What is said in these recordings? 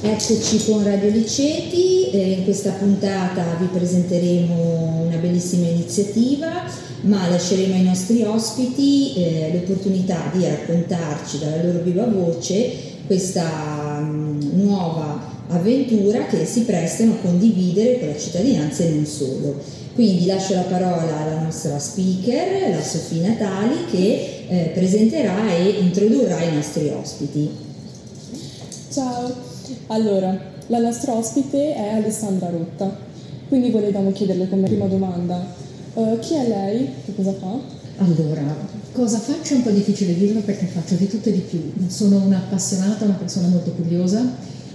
Eccoci con Radio Liceti, eh, in questa puntata vi presenteremo una bellissima iniziativa, ma lasceremo ai nostri ospiti eh, l'opportunità di raccontarci dalla loro viva voce questa mh, mm, nuova avventura che si prestano a condividere con la cittadinanza e non solo. Quindi lascio la parola alla nostra speaker, la Sofia Natali, che eh, presenterà e introdurrà i nostri ospiti. Ciao, allora, la nostra ospite è Alessandra Rotta, quindi volevamo chiederle come prima domanda uh, chi è lei, che cosa fa? Allora, cosa faccio è un po' difficile dirlo perché faccio di tutto e di più. Sono un'appassionata, una persona molto curiosa,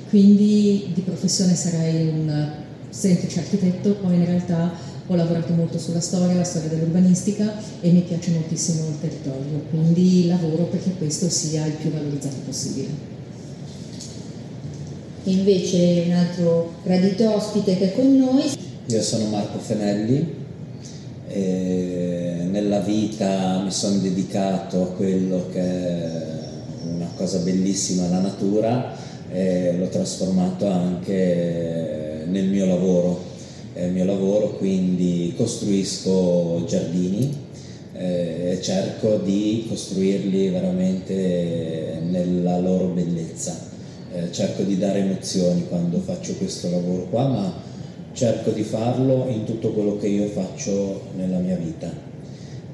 quindi di professione sarei un semplice architetto, poi in realtà ho lavorato molto sulla storia, la storia dell'urbanistica e mi piace moltissimo il territorio, quindi lavoro perché questo sia il più valorizzato possibile e invece un altro gradito ospite che è con noi. Io sono Marco Fenelli, nella vita mi sono dedicato a quello che è una cosa bellissima, la natura, e l'ho trasformato anche nel mio lavoro. Nel mio lavoro quindi costruisco giardini e cerco di costruirli veramente nella loro bellezza eh, cerco di dare emozioni quando faccio questo lavoro qua, ma cerco di farlo in tutto quello che io faccio nella mia vita.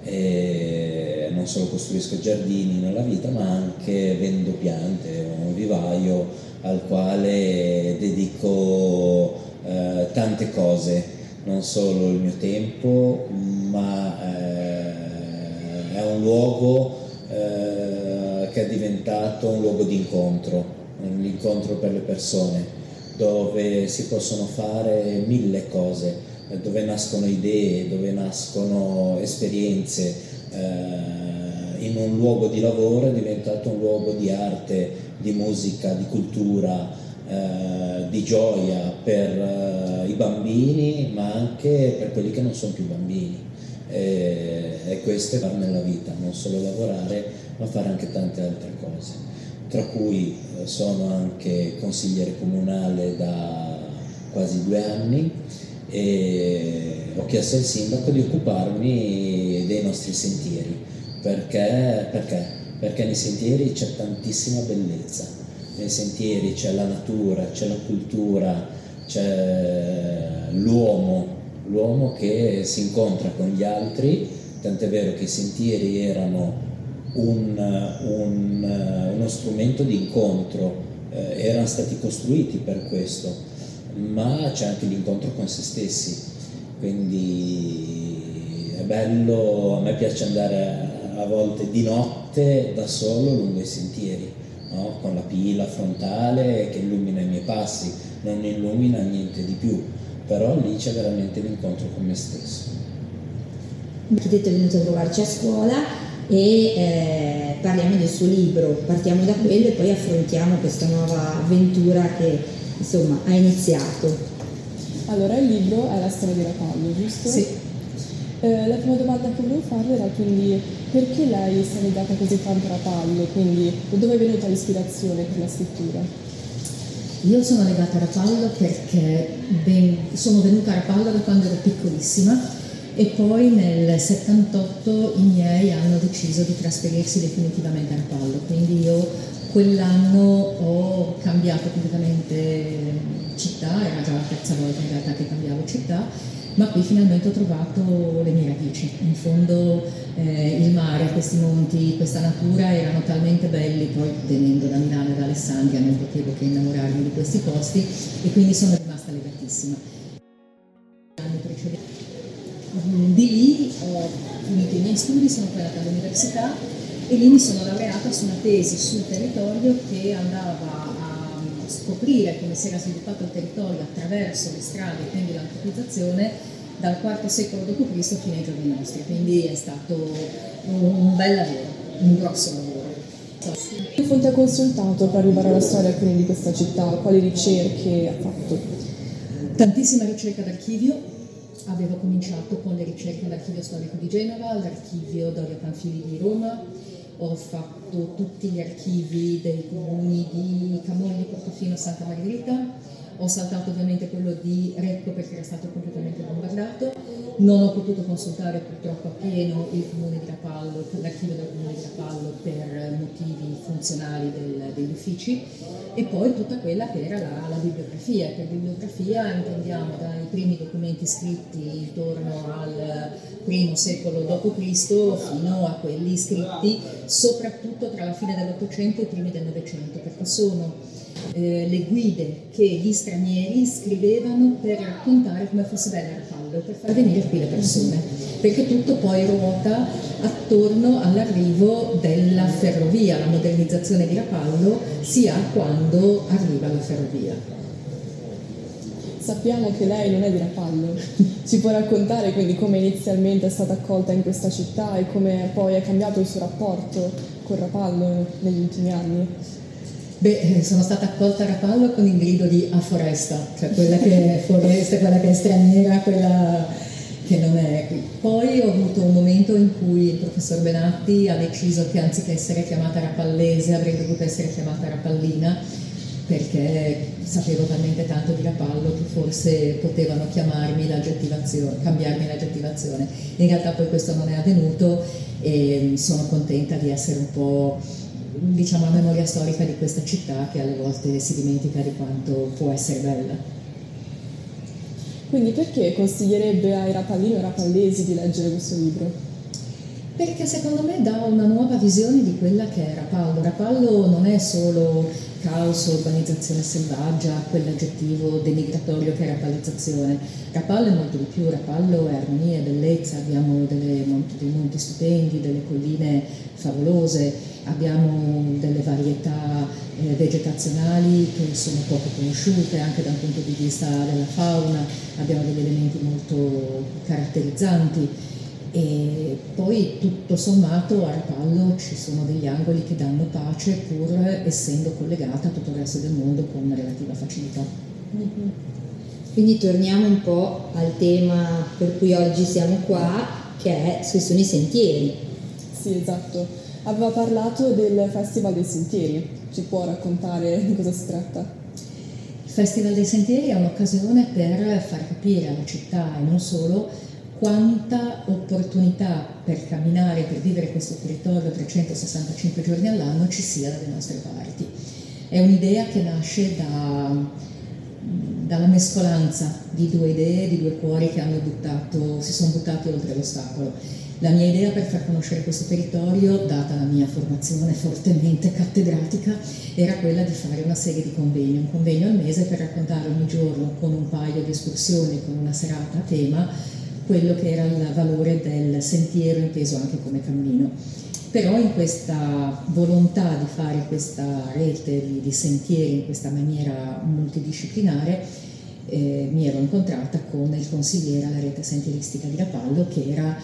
E non solo costruisco giardini nella vita, ma anche vendo piante, ho un vivaio al quale dedico eh, tante cose, non solo il mio tempo, ma eh, è un luogo eh, che è diventato un luogo di incontro l'incontro per le persone, dove si possono fare mille cose, dove nascono idee, dove nascono esperienze. Eh, in un luogo di lavoro è diventato un luogo di arte, di musica, di cultura, eh, di gioia per eh, i bambini, ma anche per quelli che non sono più bambini. E, e questo è fare nella vita, non solo lavorare, ma fare anche tante altre cose tra cui eh, sono anche consigliere comunale da quasi due anni e ho chiesto al sindaco di occuparmi dei nostri sentieri perché, perché? perché nei sentieri c'è tantissima bellezza nei sentieri c'è la natura, c'è la cultura, c'è l'uomo, l'uomo che si incontra con gli altri, tant'è vero che i sentieri erano un, un, uno strumento di incontro, eh, erano stati costruiti per questo, ma c'è anche l'incontro con se stessi, quindi è bello, a me piace andare a, a volte di notte da solo lungo i sentieri, no? con la pila frontale che illumina i miei passi, non illumina niente di più, però lì c'è veramente l'incontro con me stesso. L'architetto è venuto a trovarci a scuola e eh, parliamo del suo libro, partiamo da quello e poi affrontiamo questa nuova avventura che insomma ha iniziato. Allora il libro è la storia di Rapallo, giusto? Sì. Eh, la prima domanda che volevo farle era quindi perché lei si è legata così tanto a Rapallo, quindi dove è venuta l'ispirazione per la scrittura? Io sono legata a Rapallo perché ben, sono venuta a Rapallo da quando ero piccolissima e poi nel 78 i miei hanno deciso di trasferirsi definitivamente a Rapallo, quindi io quell'anno ho cambiato completamente città, era già la terza volta in realtà che cambiavo città, ma qui finalmente ho trovato le mie radici. In fondo eh, il mare, questi monti, questa natura erano talmente belli, poi venendo da Milano e da Alessandria non potevo che innamorarmi di questi posti e quindi sono rimasta legatissima. Di lì ho finito i miei studi, sono poi andata all'università e lì mi sono laureata su una tesi sul territorio che andava a scoprire come si era sviluppato il territorio attraverso le strade e quindi l'antropizzazione dal IV secolo d.C. fino ai giorni nostri, quindi è stato un bel lavoro, un grosso lavoro. Che fonte ha consultato per arrivare alla storia quindi di questa città? Quali ricerche ha fatto? Tantissima ricerca d'archivio, avevo cominciato con le ricerche all'Archivio Storico di Genova, all'Archivio Dorio Panfili di Roma. Ho fatto tutti gli archivi dei comuni di Camogli, Portofino, Santa Margherita, ho saltato ovviamente quello di Recco perché era stato completamente bombardato, non ho potuto consultare purtroppo appieno il comune di Rapallo, l'archivio del comune di Rapallo per motivi funzionali del, degli uffici e poi tutta quella che era la, la bibliografia. Per bibliografia intendiamo dai primi documenti scritti intorno al primo secolo d.C. fino a quelli scritti soprattutto tra la fine dell'Ottocento e i primi del Novecento, perché sono eh, le guide che gli stranieri scrivevano per raccontare come fosse bella Rapallo per far venire qui le persone, perché tutto poi ruota attorno all'arrivo della ferrovia, la modernizzazione di Rapallo si ha quando arriva la ferrovia. Sappiamo che lei non è di Rapallo, ci può raccontare quindi come inizialmente è stata accolta in questa città e come poi è cambiato il suo rapporto con Rapallo negli ultimi anni? Beh, eh, sono stata accolta a Rapallo con il grido di a foresta, cioè quella che è foresta, quella che è straniera, quella che non è qui. Poi ho avuto un momento in cui il professor Benatti ha deciso che anziché essere chiamata Rapallese avrebbe dovuto essere chiamata Rapallina perché sapevo talmente tanto di Rapallo che forse potevano cambiarmi l'aggettivazione. In realtà poi questo non è avvenuto e sono contenta di essere un po' diciamo, la memoria storica di questa città che alle volte si dimentica di quanto può essere bella. Quindi perché consiglierebbe ai rapallini o rapallesi di leggere questo libro? Perché secondo me dà una nuova visione di quella che è Rapallo. Rapallo non è solo caos, urbanizzazione selvaggia, quell'aggettivo denigratorio che è rapallizzazione. Rapallo è molto di più, Rapallo è armonia, bellezza, abbiamo delle, dei monti stupendi, delle colline favolose, abbiamo delle varietà eh, vegetazionali che sono poco conosciute anche dal punto di vista della fauna, abbiamo degli elementi molto caratterizzanti e poi tutto sommato a Rapallo ci sono degli angoli che danno pace pur essendo collegata a tutto il resto del mondo con relativa facilità. Mm-hmm. Quindi torniamo un po' al tema per cui oggi siamo qua, che, è, che sono i sentieri. Sì, esatto. Aveva parlato del Festival dei Sentieri, ci può raccontare di cosa si tratta? Il Festival dei Sentieri è un'occasione per far capire alla città e non solo quanta opportunità per camminare, per vivere questo territorio 365 giorni all'anno ci sia dalle nostre parti. È un'idea che nasce da, dalla mescolanza di due idee, di due cuori che buttato, si sono buttati oltre l'ostacolo. La mia idea per far conoscere questo territorio, data la mia formazione fortemente cattedratica, era quella di fare una serie di convegni, un convegno al mese per raccontare ogni giorno con un paio di escursioni, con una serata a tema, quello che era il valore del sentiero inteso anche come cammino. Però in questa volontà di fare questa rete di, di sentieri in questa maniera multidisciplinare eh, mi ero incontrata con il consigliere alla rete sentieristica di Rapallo che era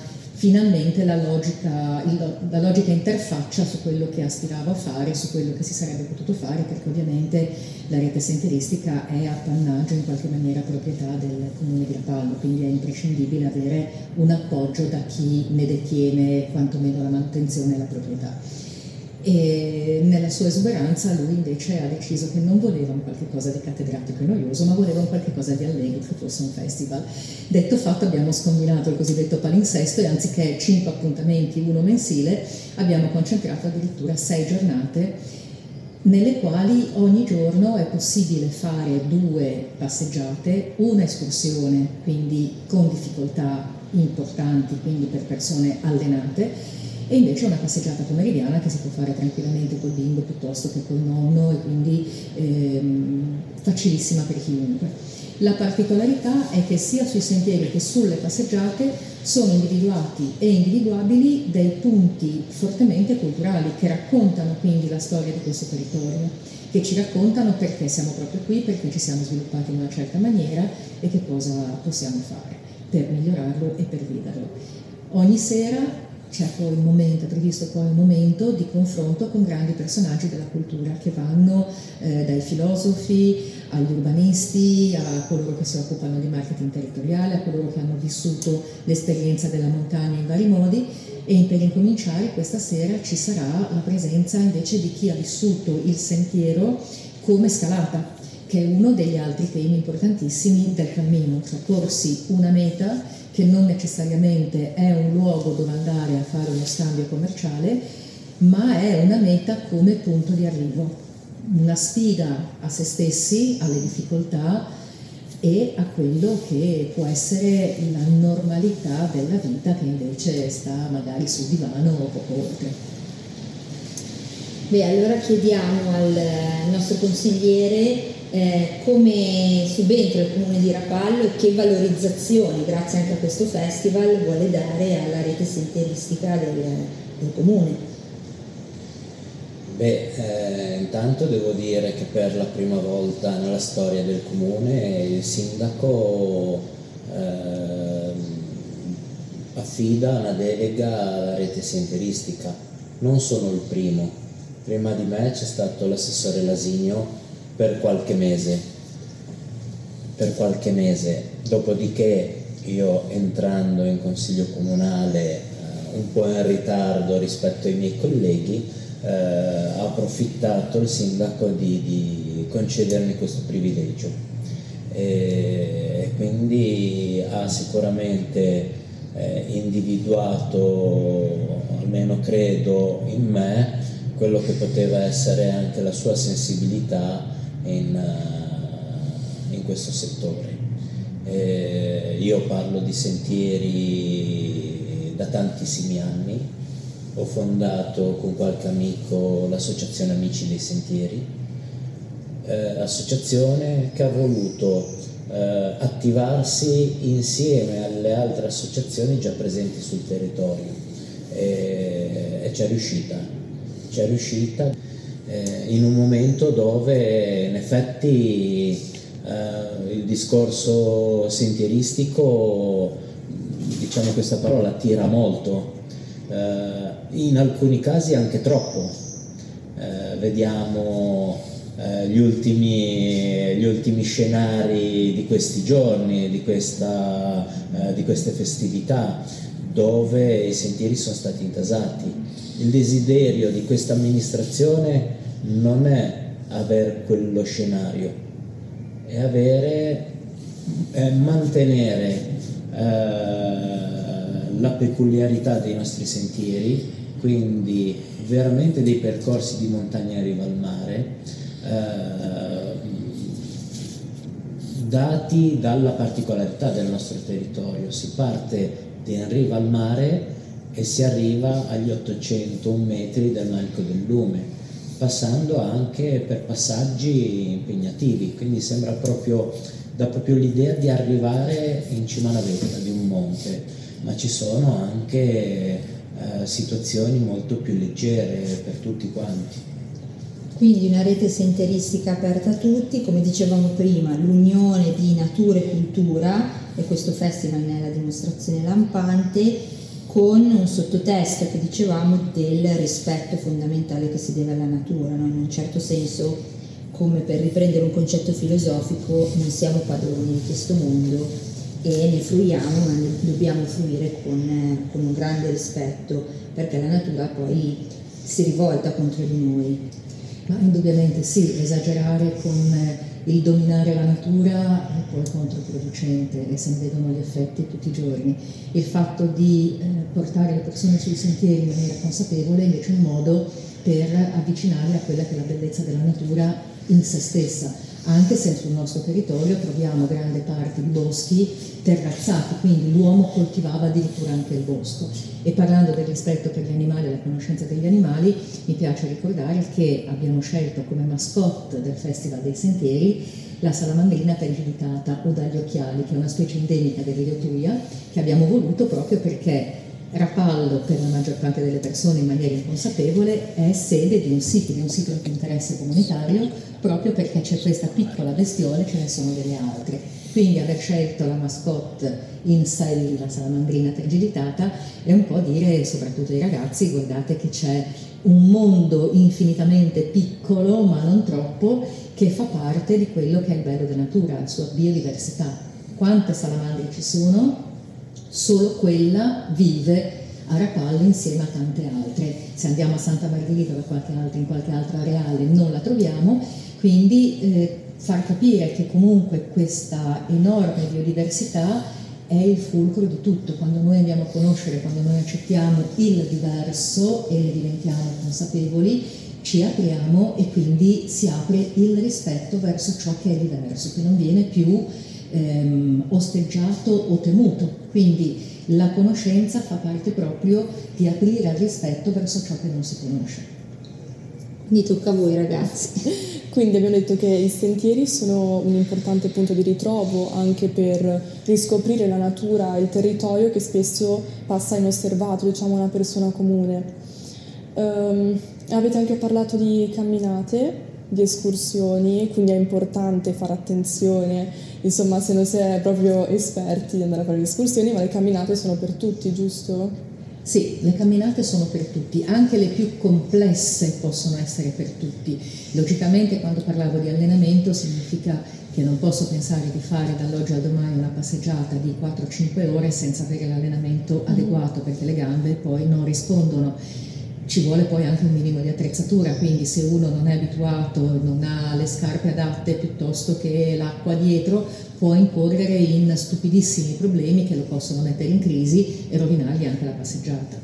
finalmente la logica, la logica, interfaccia su quello che aspiravo a fare, su quello che si sarebbe potuto fare, perché ovviamente la rete sentieristica è appannaggio in qualche maniera proprietà del comune di Rapallo, quindi è imprescindibile avere un appoggio da chi ne detiene quantomeno la manutenzione e la proprietà e nella sua esuberanza lui invece ha deciso che non voleva un qualche cosa di cattedratico e noioso, ma voleva un qualche cosa di allegro, che fosse un festival. Detto fatto abbiamo scombinato il cosiddetto palinsesto e anziché cinque appuntamenti, uno mensile, abbiamo concentrato addirittura sei giornate nelle quali ogni giorno è possibile fare due passeggiate, una escursione, quindi con difficoltà importanti, quindi per persone allenate, e invece una passeggiata pomeridiana che si può fare tranquillamente col bimbo piuttosto che col nonno e quindi ehm, facilissima per chiunque. La particolarità è che sia sui sentieri che sulle passeggiate sono individuati e individuabili dei punti fortemente culturali che raccontano quindi la storia di questo territorio, che ci raccontano perché siamo proprio qui, perché ci siamo sviluppati in una certa maniera e che cosa possiamo fare per migliorarlo e per viverlo. Ogni sera c'è poi un momento, è previsto poi un momento di confronto con grandi personaggi della cultura che vanno eh, dai filosofi agli urbanisti, a coloro che si occupano di marketing territoriale, a coloro che hanno vissuto l'esperienza della montagna in vari modi. E per incominciare questa sera ci sarà la presenza invece di chi ha vissuto il sentiero come scalata, che è uno degli altri temi importantissimi del cammino, cioè porsi una meta che non necessariamente è un luogo dove andare a fare uno scambio commerciale, ma è una meta come punto di arrivo, una sfida a se stessi, alle difficoltà e a quello che può essere la normalità della vita che invece sta magari sul divano o poco oltre. Beh, allora chiediamo al nostro consigliere eh, come subentra il comune di Rapallo e che valorizzazioni, grazie anche a questo festival, vuole dare alla rete sentieristica del, del comune. Beh, eh, intanto devo dire che per la prima volta nella storia del comune il sindaco eh, affida una delega alla rete sentieristica. Non sono il primo, prima di me c'è stato l'assessore Lasigno per qualche mese, per qualche mese, dopodiché io entrando in consiglio comunale eh, un po' in ritardo rispetto ai miei colleghi, eh, ha approfittato il sindaco di, di concedermi questo privilegio. E quindi ha sicuramente eh, individuato, almeno credo in me, quello che poteva essere anche la sua sensibilità in, uh, in questo settore. Eh, io parlo di sentieri da tantissimi anni, ho fondato con qualche amico l'associazione Amici dei Sentieri, eh, associazione che ha voluto eh, attivarsi insieme alle altre associazioni già presenti sul territorio e, e c'è riuscita, c'è riuscita eh, in un momento dove in effetti eh, il discorso sentieristico, diciamo questa parola, tira molto. Eh, in alcuni casi anche troppo. Eh, vediamo eh, gli, ultimi, gli, ultimi, scenari di questi giorni, di, questa, di queste festività, dove i sentieri sono stati intasati. Il desiderio di questa amministrazione non è avere quello scenario, è avere, è mantenere eh, la peculiarità dei nostri sentieri, quindi veramente dei percorsi di montagna in riva al mare, eh, dati dalla particolarità del nostro territorio. Si parte in riva al mare e si arriva agli 801 metri del Manico del Lume, passando anche per passaggi impegnativi, quindi sembra proprio, dà proprio l'idea di arrivare in cima alla vetta di un monte ma ci sono anche eh, situazioni molto più leggere per tutti quanti. Quindi una rete senteristica aperta a tutti, come dicevamo prima, l'unione di natura e cultura, e questo festival ne è la dimostrazione lampante, con un sottotesto che dicevamo del rispetto fondamentale che si deve alla natura, no? in un certo senso, come per riprendere un concetto filosofico, non siamo padroni di questo mondo, e ne fruiamo, ma ne dobbiamo fruire con, con un grande rispetto, perché la natura poi si rivolta contro di noi. Ma indubbiamente sì, esagerare con il dominare la natura è poi controproducente e se ne vedono gli effetti tutti i giorni. Il fatto di eh, portare le persone sui sentieri in maniera consapevole è invece un modo per avvicinarle a quella che è la bellezza della natura in se stessa, anche se sul nostro territorio troviamo grande parte di boschi terrazzati, quindi l'uomo coltivava addirittura anche il bosco. E parlando del rispetto per gli animali e la conoscenza degli animali, mi piace ricordare che abbiamo scelto come mascotte del Festival dei Sentieri la salamandrina pergiudicata o dagli occhiali, che è una specie endemica dell'Iriotuia, che abbiamo voluto proprio perché Rapallo, per la maggior parte delle persone in maniera inconsapevole, è sede di un sito, di un sito di interesse comunitario, proprio perché c'è questa piccola bestiole, ce ne sono delle altre. Quindi aver scelto la mascotte in Sally, la salamandrina tergilitata, è un po' dire, soprattutto ai ragazzi, guardate che c'è un mondo infinitamente piccolo, ma non troppo, che fa parte di quello che è il bello della natura, la sua biodiversità. Quante salamandre ci sono? Solo quella vive a Rapallo insieme a tante altre. Se andiamo a Santa Margherita da qualche altra, in qualche altro areale non la troviamo, quindi eh, far capire che comunque questa enorme biodiversità è il fulcro di tutto. Quando noi andiamo a conoscere, quando noi accettiamo il diverso e ne diventiamo consapevoli, ci apriamo e quindi si apre il rispetto verso ciò che è diverso, che non viene più ehm, osteggiato o temuto. Quindi la conoscenza fa parte proprio di aprire al rispetto verso ciò che non si conosce. Quindi tocca a voi ragazzi. Quindi abbiamo detto che i sentieri sono un importante punto di ritrovo anche per riscoprire la natura, il territorio che spesso passa inosservato, diciamo una persona comune. Um, avete anche parlato di camminate, di escursioni, quindi è importante fare attenzione, insomma se non si è proprio esperti di andare a fare le escursioni, ma le camminate sono per tutti, giusto? Sì, le camminate sono per tutti, anche le più complesse possono essere per tutti. Logicamente quando parlavo di allenamento significa che non posso pensare di fare dall'oggi al domani una passeggiata di 4-5 ore senza avere l'allenamento mm. adeguato perché le gambe poi non rispondono ci vuole poi anche un minimo di attrezzatura, quindi se uno non è abituato, non ha le scarpe adatte piuttosto che l'acqua dietro, può incorrere in stupidissimi problemi che lo possono mettere in crisi e rovinargli anche la passeggiata.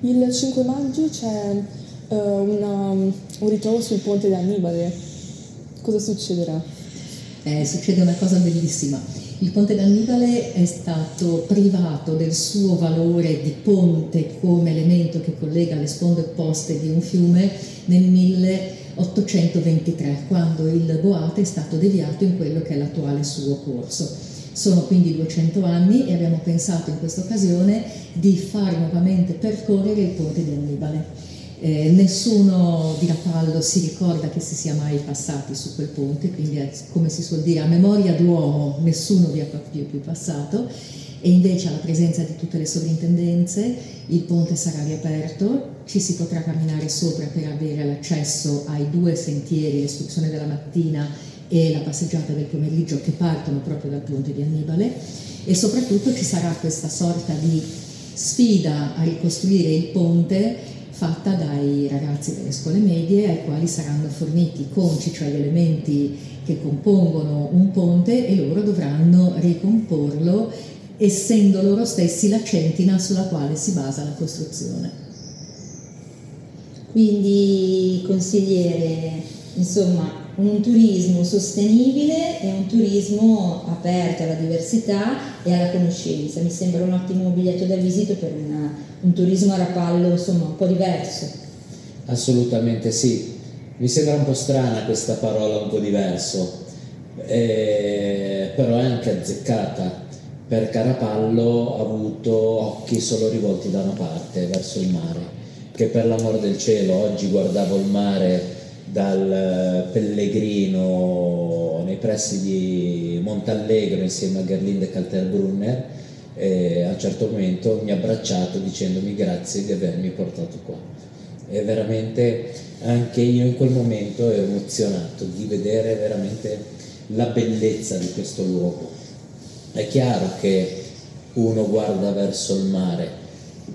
Il 5 maggio c'è uh, una, un ritrovo sul ponte di Annibale. Cosa succederà? Eh, succede una cosa bellissima il ponte d'Annibale è stato privato del suo valore di ponte come elemento che collega le sponde opposte di un fiume nel 1823, quando il Boate è stato deviato in quello che è l'attuale suo corso. Sono quindi 200 anni e abbiamo pensato in questa occasione di far nuovamente percorrere il ponte di Annibale. Eh, nessuno di Rapallo si ricorda che si sia mai passati su quel ponte, quindi è, come si suol dire a memoria d'uomo nessuno vi è più, più passato. E invece alla presenza di tutte le sovrintendenze il ponte sarà riaperto, ci si potrà camminare sopra per avere l'accesso ai due sentieri, l'escursione della mattina e la passeggiata del pomeriggio che partono proprio dal ponte di Annibale. E soprattutto ci sarà questa sorta di sfida a ricostruire il ponte fatta dai ragazzi delle scuole medie ai quali saranno forniti i conci, cioè gli elementi che compongono un ponte e loro dovranno ricomporlo essendo loro stessi la centina sulla quale si basa la costruzione. Quindi consigliere, insomma, un turismo sostenibile e un turismo aperto alla diversità e alla conoscenza. Mi sembra un ottimo biglietto da visita per una, un turismo a rapallo insomma un po' diverso. Assolutamente sì. Mi sembra un po' strana questa parola un po' diverso, eh, però è anche azzeccata perché Carapallo ha avuto occhi solo rivolti da una parte, verso il mare, che per l'amor del cielo oggi guardavo il mare dal Pellegrino nei pressi di Montallegro insieme a Gerlinde Kalterbrunner e a un certo momento mi ha abbracciato dicendomi grazie di avermi portato qua e veramente anche io in quel momento ero emozionato di vedere veramente la bellezza di questo luogo. È chiaro che uno guarda verso il mare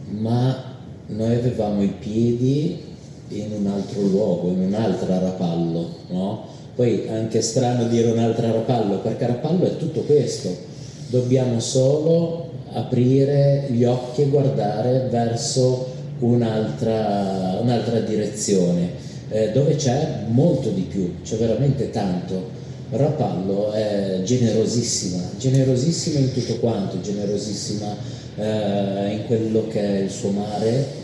ma noi avevamo i piedi in un altro luogo, in un'altra Rapallo, no? Poi anche strano dire un'altra Rapallo, perché Rapallo è tutto questo, dobbiamo solo aprire gli occhi e guardare verso un'altra, un'altra direzione, eh, dove c'è molto di più, c'è veramente tanto. Rapallo è generosissima, generosissima in tutto quanto, generosissima eh, in quello che è il suo mare,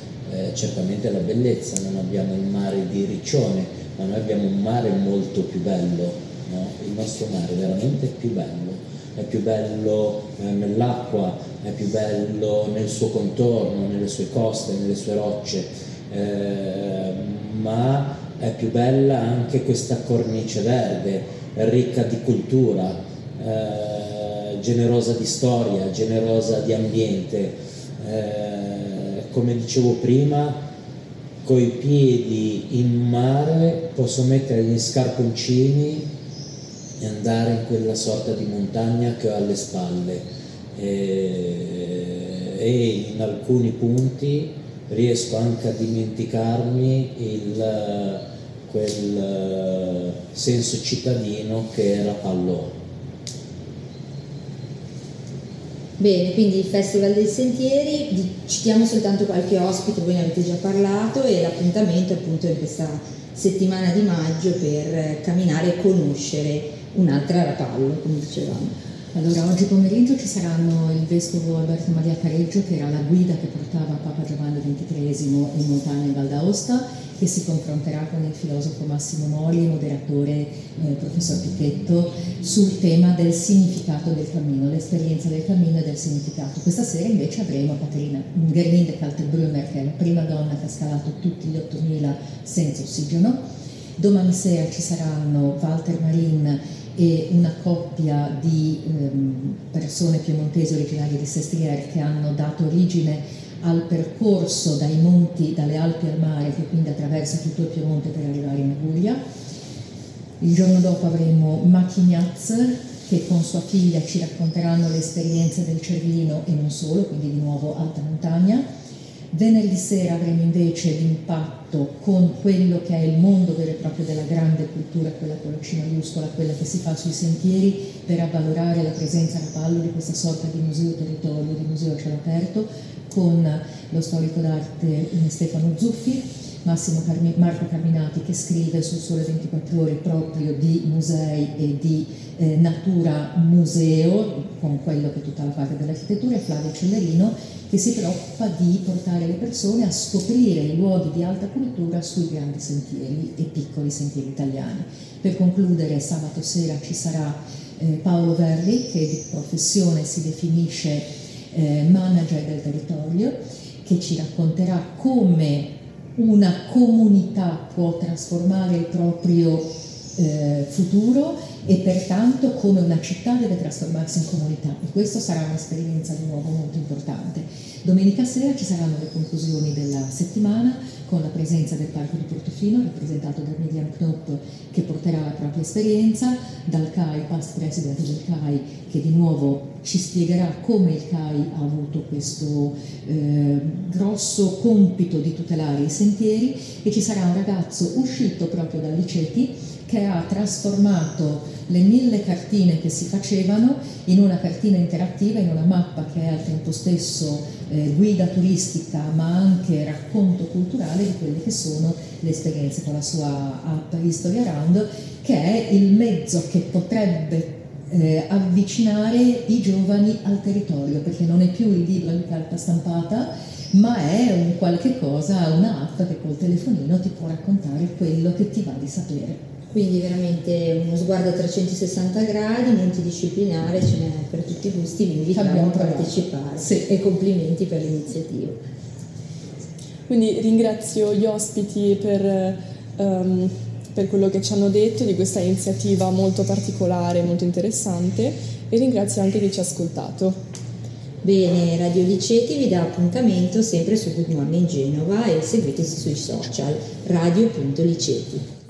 eh, certamente la bellezza, non abbiamo il mare di Riccione, ma noi abbiamo un mare molto più bello, no? il nostro mare è veramente più bello, è più bello eh, nell'acqua, è più bello nel suo contorno, nelle sue coste, nelle sue rocce, eh, ma è più bella anche questa cornice verde, ricca di cultura, eh, generosa di storia, generosa di ambiente. Eh, come dicevo prima, coi piedi in mare posso mettere gli scarponcini e andare in quella sorta di montagna che ho alle spalle e, e in alcuni punti riesco anche a dimenticarmi il, quel senso cittadino che era Pallone. Bene, quindi il Festival dei Sentieri, citiamo soltanto qualche ospite, voi ne avete già parlato, e l'appuntamento appunto in questa settimana di maggio per camminare e conoscere un'altra Rapallo, come dicevamo. Allora, oggi pomeriggio ci saranno il vescovo Alberto Maria Careggio, che era la guida che portava Papa Giovanni XXIII in montagna in Val d'Aosta, che si confronterà con il filosofo Massimo Mori e moderatore eh, professor Picchetto sul tema del significato del cammino, l'esperienza del cammino e del significato. Questa sera invece avremo Caterina Gerlinde Kaltenbrümmer, che è la prima donna che ha scalato tutti gli 8000 senza ossigeno. Domani sera ci saranno Walter Marin e una coppia di ehm, persone piemontesi originarie di Sestriere che hanno dato origine al percorso dai monti, dalle Alpi al mare, che quindi attraversa tutto il Piemonte per arrivare in Puglia. Il giorno dopo avremo Machignaz, che con sua figlia ci racconteranno le esperienze del Cervino e non solo, quindi di nuovo alta montagna. Venerdì sera avremo invece l'impatto con quello che è il mondo vero e proprio della grande cultura, quella con la C maiuscola, quella che si fa sui sentieri per avvalorare la presenza a Rapallo di questa sorta di museo territorio, di museo a cielo aperto, con lo storico d'arte Stefano Zuffi, Carmi, Marco Carminati che scrive sul Sole 24 Ore proprio di musei e di eh, natura museo, con quello che è tutta la parte dell'architettura, e Flavio Cellerino che si preoccupa di portare le persone a scoprire i luoghi di alta cultura sui grandi sentieri e piccoli sentieri italiani. Per concludere, sabato sera ci sarà eh, Paolo Verri, che di professione si definisce eh, manager del territorio, che ci racconterà come una comunità può trasformare il proprio eh, futuro e pertanto come una città deve trasformarsi in comunità e questa sarà un'esperienza di nuovo molto importante. Domenica sera ci saranno le conclusioni della settimana con la presenza del Parco di Portofino rappresentato da Miriam Knopp che porterà la propria esperienza, dal CAI, past president del CAI che di nuovo ci spiegherà come il CAI ha avuto questo eh, grosso compito di tutelare i sentieri e ci sarà un ragazzo uscito proprio dal Liceti che ha trasformato le mille cartine che si facevano in una cartina interattiva, in una mappa che è al tempo stesso eh, guida turistica ma anche racconto culturale di quelle che sono le esperienze con la sua app History Around, che è il mezzo che potrebbe eh, avvicinare i giovani al territorio, perché non è più il libro di carta stampata, ma è un qualche cosa, un'app che col telefonino ti può raccontare quello che ti va di sapere. Quindi veramente uno sguardo a 360 gradi, multidisciplinare, ce n'è per tutti i gusti, vi invitiamo a partecipare sì. e complimenti per l'iniziativa. Quindi ringrazio gli ospiti per, um, per quello che ci hanno detto di questa iniziativa molto particolare, molto interessante e ringrazio anche chi ci ha ascoltato. Bene, Radio Liceti vi dà appuntamento sempre su Good Morning Genova e seguiteci sui social radio.liceti.